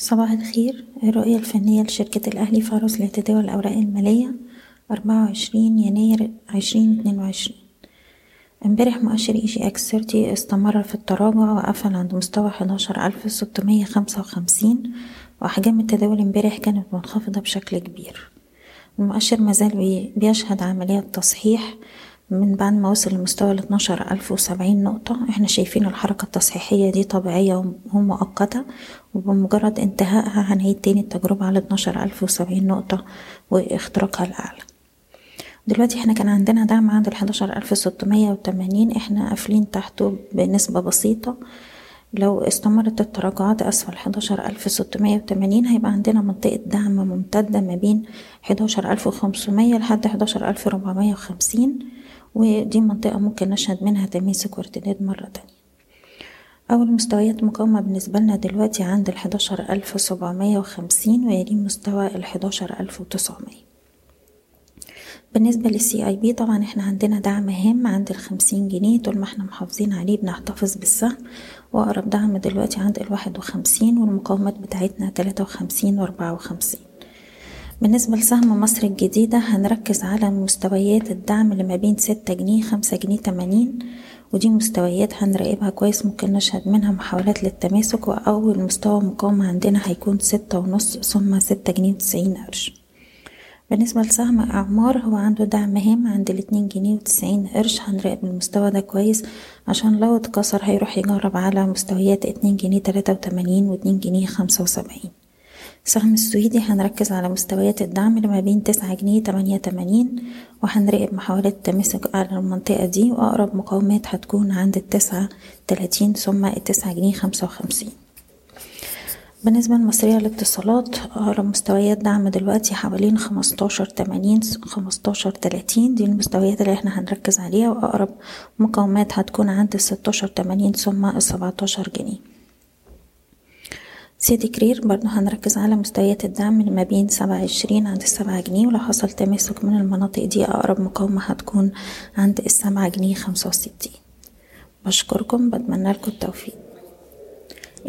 صباح الخير. الرؤية الفنية لشركة الأهلي فارس لتداول الأوراق المالية أربعة وعشرين يناير عشرين اتنين وعشرين. امبارح مؤشر EGX thirty استمر في التراجع وقفل عند مستوى حداشر ألف ستمية خمسة وخمسين وأحجام التداول امبارح كانت منخفضة بشكل كبير. المؤشر مازال بيشهد عملية تصحيح من بعد ما وصل لمستوى ألف وسبعين نقطة إحنا شايفين الحركة التصحيحية دي طبيعية ومؤقتة وبمجرد انتهائها هنعيد تاني التجربة على اتناشر ألف وسبعين نقطة واختراقها الأعلى. دلوقتي إحنا كان عندنا دعم عند ستمية وتمانين إحنا قافلين تحته بنسبة بسيطة لو استمرت التراجعات أسفل حداشر ألف ستمية وتمانين هيبقى عندنا منطقة دعم ممتدة ما بين حداشر ألف وخمسمية لحد حداشر ألف ربعمية وخمسين ودي منطقة ممكن نشهد منها تماسك وارتداد مرة تانية. أول مستويات مقاومة بالنسبة لنا دلوقتي عند الحداشر ألف سبعمية وخمسين ويليه مستوى الحداشر ألف وتسعمية. بالنسبة للسي اي بي طبعا إحنا عندنا دعم هام عند الخمسين جنيه طول ما إحنا محافظين عليه بنحتفظ بالسهم. وأقرب دعم دلوقتي عند الواحد وخمسين والمقاومات بتاعتنا تلاتة وخمسين وأربعة وخمسين. بالنسبة لسهم مصر الجديدة هنركز على مستويات الدعم اللي ما بين ستة جنيه خمسة جنيه تمانين. ودي مستويات هنراقبها كويس ممكن نشهد منها محاولات للتماسك وأول مستوى مقاومة عندنا هيكون ستة ونص ثم ستة جنيه وتسعين قرش. بالنسبة لسهم أعمار هو عنده دعم هام عند الاتنين جنيه وتسعين قرش. هنراقب المستوى ده كويس عشان لو اتكسر هيروح يجرب على مستويات اتنين جنيه تلاتة وتمانين واتنين جنيه خمسة وسبعين. السهم السويدي هنركز على مستويات الدعم اللي ما بين تسعة جنيه تمانية تمانين وهنراقب محاولات التماسك على المنطقة دي وأقرب مقاومات هتكون عند التسعة تلاتين ثم التسعة جنيه خمسة وخمسين. بالنسبة لمصرية للاتصالات أقرب مستويات دعم دلوقتي حوالين خمستاشر تمانين خمستاشر تلاتين. دي المستويات اللي إحنا هنركز عليها وأقرب مقاومات هتكون عند الستاشر تمانين ثم السبعتاشر جنيه. سيدي كرير برضه هنركز على مستويات الدعم اللي ما بين سبعة عشرين عند السبعة جنيه ولو حصل تماسك من المناطق دي أقرب مقاومة هتكون عند السبعة جنيه خمسة وستين. بشكركم بتمنى لكم التوفيق.